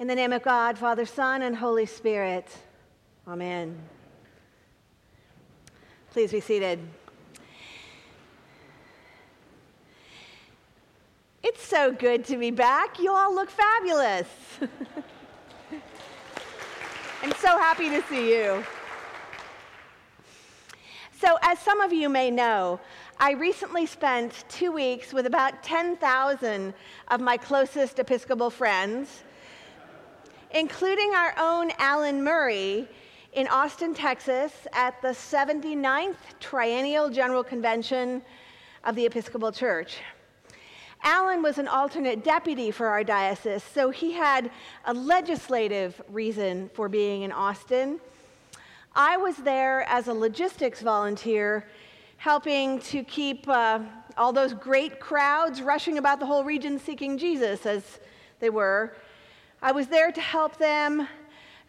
In the name of God, Father, Son, and Holy Spirit. Amen. Please be seated. It's so good to be back. You all look fabulous. I'm so happy to see you. So, as some of you may know, I recently spent two weeks with about 10,000 of my closest Episcopal friends, including our own Alan Murray in Austin, Texas, at the 79th Triennial General Convention of the Episcopal Church. Alan was an alternate deputy for our diocese, so he had a legislative reason for being in Austin. I was there as a logistics volunteer, helping to keep uh, all those great crowds rushing about the whole region seeking Jesus, as they were. I was there to help them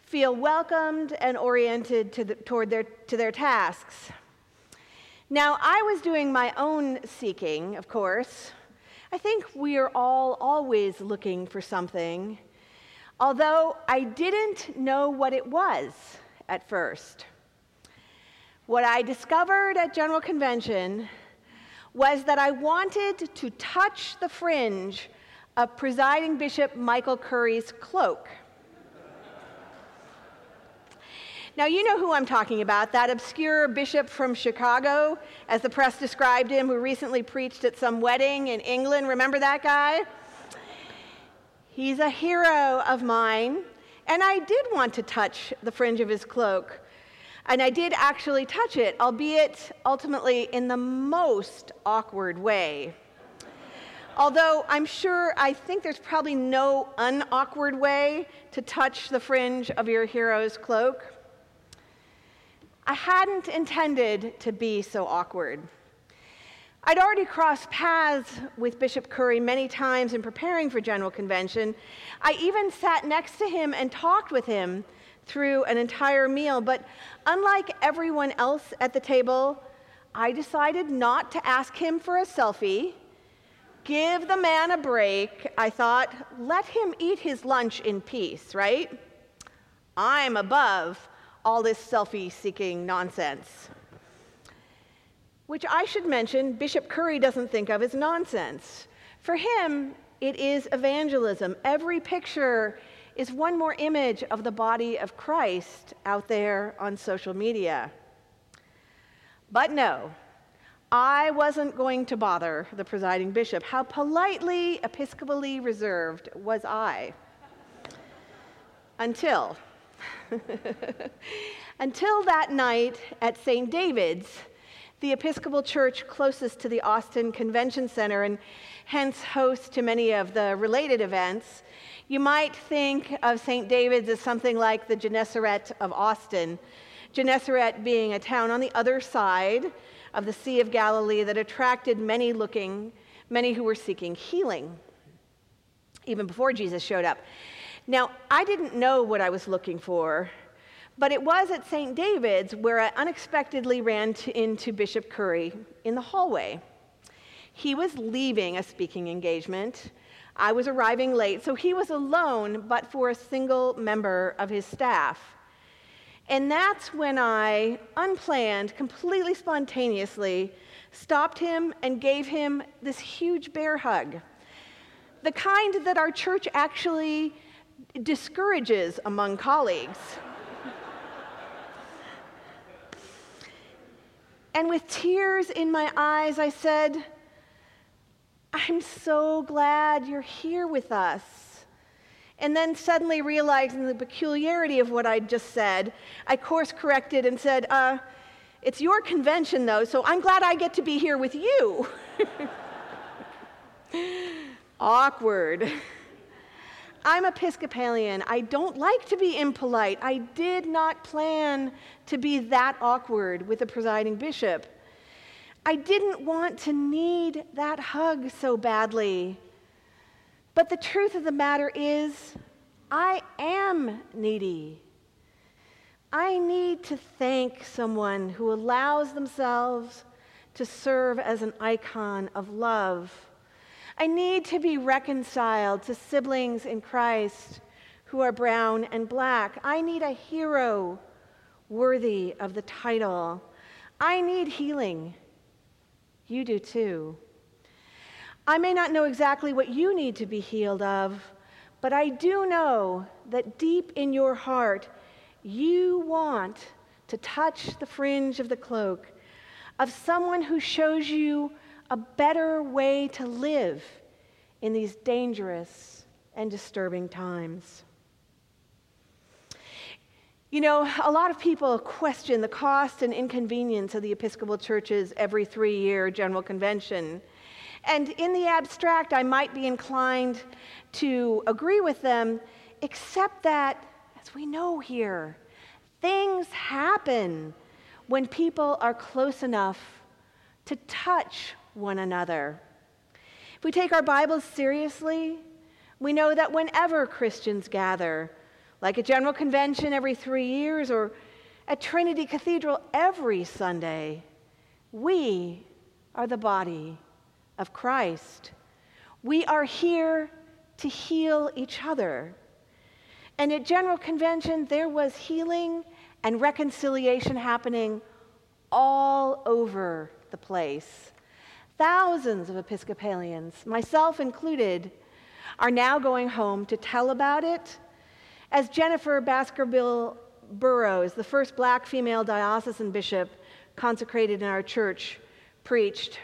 feel welcomed and oriented to the, toward their, to their tasks. Now, I was doing my own seeking, of course. I think we are all always looking for something, although I didn't know what it was at first. What I discovered at General Convention was that I wanted to touch the fringe of presiding Bishop Michael Curry's cloak. Now, you know who I'm talking about, that obscure bishop from Chicago, as the press described him, who recently preached at some wedding in England. Remember that guy? He's a hero of mine. And I did want to touch the fringe of his cloak. And I did actually touch it, albeit ultimately in the most awkward way. Although I'm sure, I think there's probably no unawkward way to touch the fringe of your hero's cloak. I hadn't intended to be so awkward. I'd already crossed paths with Bishop Curry many times in preparing for General Convention. I even sat next to him and talked with him through an entire meal. But unlike everyone else at the table, I decided not to ask him for a selfie. Give the man a break. I thought, let him eat his lunch in peace, right? I'm above all this selfie seeking nonsense which I should mention Bishop Curry doesn't think of as nonsense. For him, it is evangelism. Every picture is one more image of the body of Christ out there on social media. But no, I wasn't going to bother the presiding bishop. How politely, episcopally reserved was I? Until. Until that night at St. David's the Episcopal Church closest to the Austin Convention Center and hence host to many of the related events, you might think of St. David's as something like the Gennesaret of Austin, Gennesaret being a town on the other side of the Sea of Galilee that attracted many looking, many who were seeking healing, even before Jesus showed up. Now, I didn't know what I was looking for but it was at St. David's where I unexpectedly ran to, into Bishop Curry in the hallway. He was leaving a speaking engagement. I was arriving late, so he was alone, but for a single member of his staff. And that's when I, unplanned, completely spontaneously, stopped him and gave him this huge bear hug. The kind that our church actually discourages among colleagues. And with tears in my eyes, I said, I'm so glad you're here with us. And then suddenly realizing the peculiarity of what I'd just said, I course corrected and said, uh, It's your convention, though, so I'm glad I get to be here with you. Awkward. I'm Episcopalian. I don't like to be impolite. I did not plan to be that awkward with the presiding bishop. I didn't want to need that hug so badly. But the truth of the matter is, I am needy. I need to thank someone who allows themselves to serve as an icon of love I need to be reconciled to siblings in Christ who are brown and black. I need a hero worthy of the title. I need healing. You do too. I may not know exactly what you need to be healed of, but I do know that deep in your heart, you want to touch the fringe of the cloak of someone who shows you a better way to live in these dangerous and disturbing times. You know, a lot of people question the cost and inconvenience of the Episcopal Church's every three year General Convention. And in the abstract, I might be inclined to agree with them, except that, as we know here, things happen when people are close enough to touch one another. If we take our Bibles seriously, we know that whenever Christians gather, like a general convention every three years or at Trinity Cathedral every Sunday, we are the body of Christ. We are here to heal each other. And at General Convention, there was healing and reconciliation happening all over the place. Thousands of Episcopalians, myself included, are now going home to tell about it as Jennifer Baskerville Burrows, the first black female diocesan bishop consecrated in our church, preached,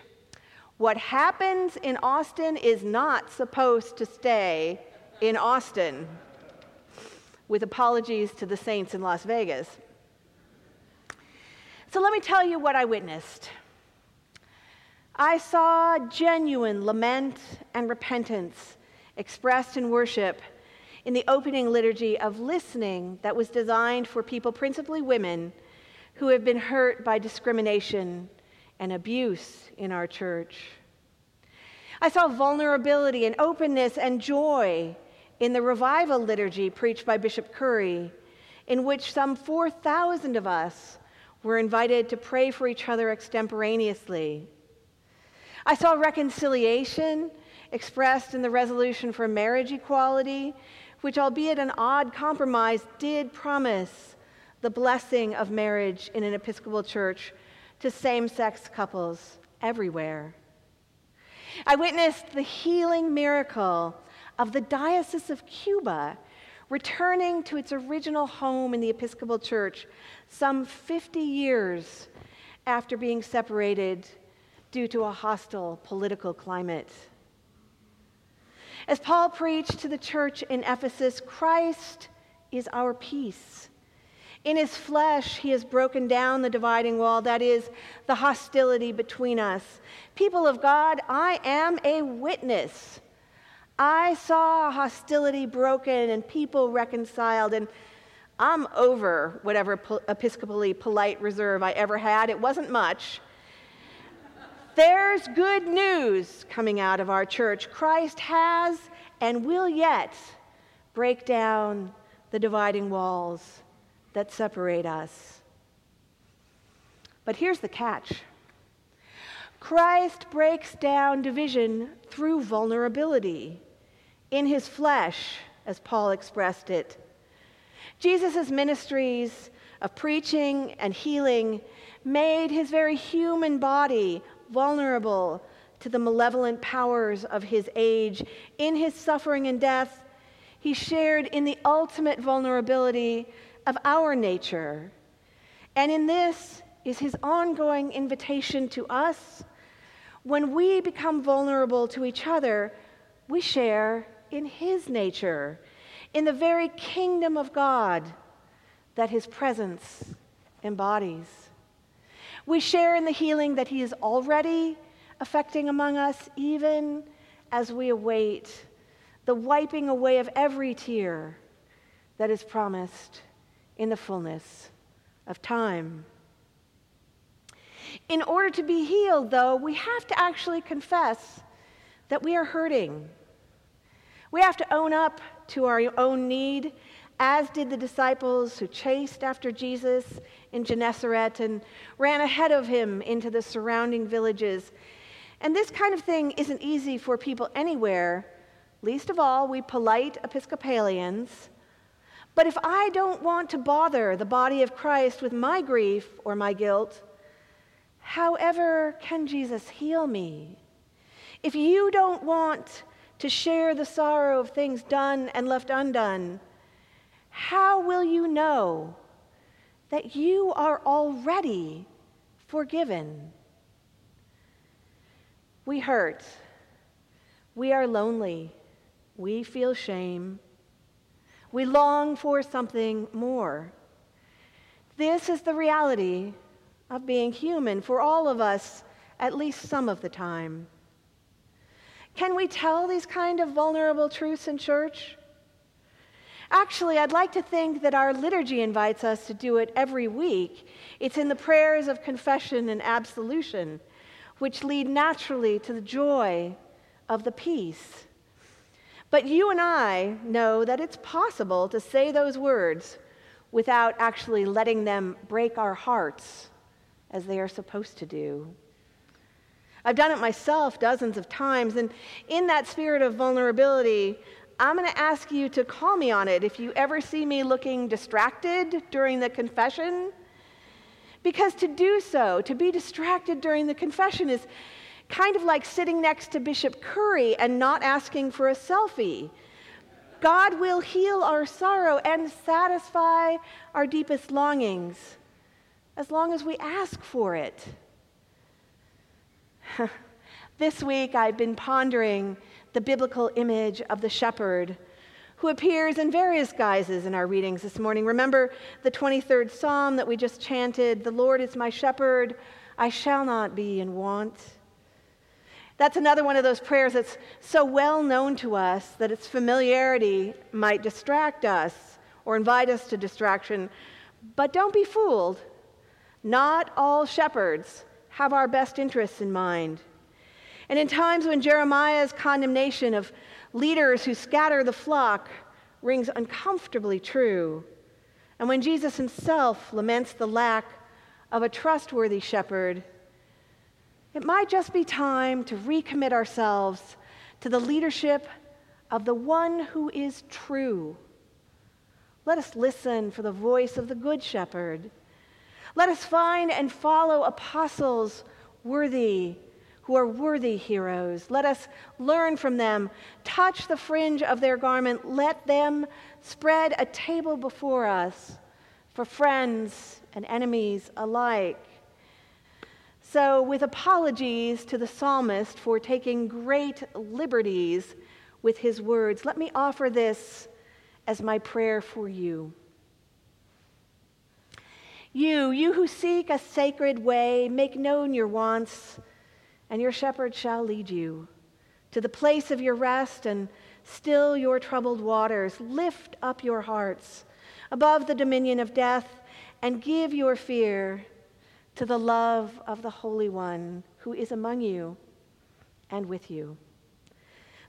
What happens in Austin is not supposed to stay in Austin, with apologies to the saints in Las Vegas. So let me tell you what I witnessed. I saw genuine lament and repentance expressed in worship in the opening liturgy of listening that was designed for people, principally women, who have been hurt by discrimination and abuse in our church. I saw vulnerability and openness and joy in the revival liturgy preached by Bishop Curry, in which some 4,000 of us were invited to pray for each other extemporaneously. I saw reconciliation expressed in the resolution for marriage equality, which, albeit an odd compromise, did promise the blessing of marriage in an Episcopal church to same sex couples everywhere. I witnessed the healing miracle of the Diocese of Cuba returning to its original home in the Episcopal Church some 50 years after being separated due to a hostile political climate. As Paul preached to the church in Ephesus, Christ is our peace. In his flesh, he has broken down the dividing wall, that is, the hostility between us. People of God, I am a witness. I saw hostility broken and people reconciled, and I'm over whatever episcopally polite reserve I ever had. It wasn't much. There's good news coming out of our church. Christ has and will yet break down the dividing walls that separate us. But here's the catch Christ breaks down division through vulnerability in his flesh, as Paul expressed it. Jesus' ministries of preaching and healing made his very human body vulnerable to the malevolent powers of his age. In his suffering and death, he shared in the ultimate vulnerability of our nature. And in this is his ongoing invitation to us. When we become vulnerable to each other, we share in his nature, in the very kingdom of God that his presence embodies. We share in the healing that He is already affecting among us, even as we await the wiping away of every tear that is promised in the fullness of time. In order to be healed, though, we have to actually confess that we are hurting. We have to own up to our own need as did the disciples who chased after Jesus in Gennesaret and ran ahead of him into the surrounding villages. And this kind of thing isn't easy for people anywhere, least of all, we polite Episcopalians But if I don't want to bother the body of Christ with my grief or my guilt, however can Jesus heal me? If you don't want to share the sorrow of things done and left undone, how will you know that you are already forgiven? We hurt. We are lonely. We feel shame. We long for something more. This is the reality of being human for all of us, at least some of the time. Can we tell these kind of vulnerable truths in church? Actually, I'd like to think that our liturgy invites us to do it every week. It's in the prayers of confession and absolution, which lead naturally to the joy of the peace. But you and I know that it's possible to say those words without actually letting them break our hearts as they are supposed to do. I've done it myself dozens of times, and in that spirit of vulnerability, I'm going to ask you to call me on it if you ever see me looking distracted during the confession. Because to do so, to be distracted during the confession, is kind of like sitting next to Bishop Curry and not asking for a selfie. God will heal our sorrow and satisfy our deepest longings as long as we ask for it. this week I've been pondering the biblical image of the shepherd who appears in various guises in our readings this morning. Remember the 23rd Psalm that we just chanted The Lord is my shepherd, I shall not be in want. That's another one of those prayers that's so well known to us that its familiarity might distract us or invite us to distraction. But don't be fooled. Not all shepherds have our best interests in mind. And in times when Jeremiah's condemnation of leaders who scatter the flock rings uncomfortably true, and when Jesus himself laments the lack of a trustworthy shepherd, it might just be time to recommit ourselves to the leadership of the one who is true. Let us listen for the voice of the Good Shepherd. Let us find and follow apostles worthy, who are worthy heroes. Let us learn from them, touch the fringe of their garment, let them spread a table before us for friends and enemies alike. So, with apologies to the psalmist for taking great liberties with his words, let me offer this as my prayer for you. You, you who seek a sacred way, make known your wants, and your shepherd shall lead you to the place of your rest and still your troubled waters. Lift up your hearts above the dominion of death and give your fear to the love of the Holy One who is among you and with you.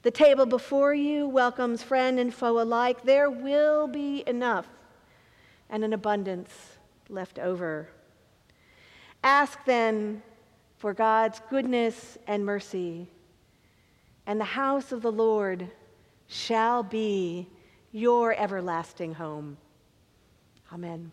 The table before you welcomes friend and foe alike. There will be enough and an abundance left over. Ask then for God's goodness and mercy, and the house of the Lord shall be your everlasting home. Amen.